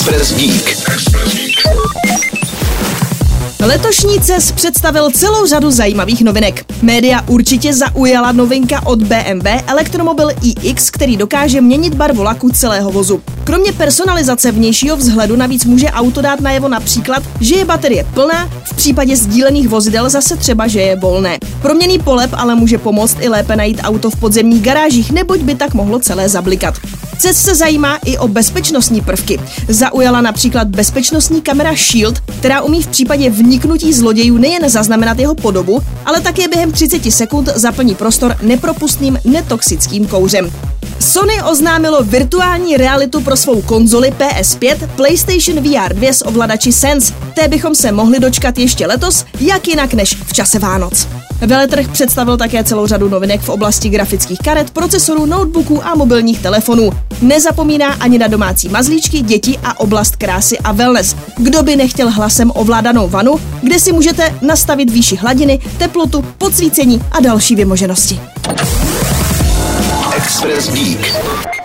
Express Geek. Letošní CES představil celou řadu zajímavých novinek. Média určitě zaujala novinka od BMW Elektromobil iX, který dokáže měnit barvu laku celého vozu. Kromě personalizace vnějšího vzhledu navíc může auto dát najevo například, že je baterie plná, v případě sdílených vozidel zase třeba, že je volné. Proměný polep ale může pomoct i lépe najít auto v podzemních garážích, neboť by tak mohlo celé zablikat. CES se zajímá i o bezpečnostní prvky. Zaujala například bezpečnostní kamera Shield, která umí v případě vniknutí zlodějů nejen zaznamenat jeho podobu, ale také během 30 sekund zaplní prostor nepropustným netoxickým kouřem. Sony oznámilo virtuální realitu pro svou konzoli PS5 PlayStation VR 2 s ovladači Sense. Té bychom se mohli dočkat ještě letos, jak jinak než v čase Vánoc. Veletrh představil také celou řadu novinek v oblasti grafických karet, procesorů, notebooků a mobilních telefonů. Nezapomíná ani na domácí mazlíčky, děti a oblast krásy a wellness. Kdo by nechtěl hlasem ovládanou vanu, kde si můžete nastavit výši hladiny, teplotu, podsvícení a další vymoženosti. Express Geek.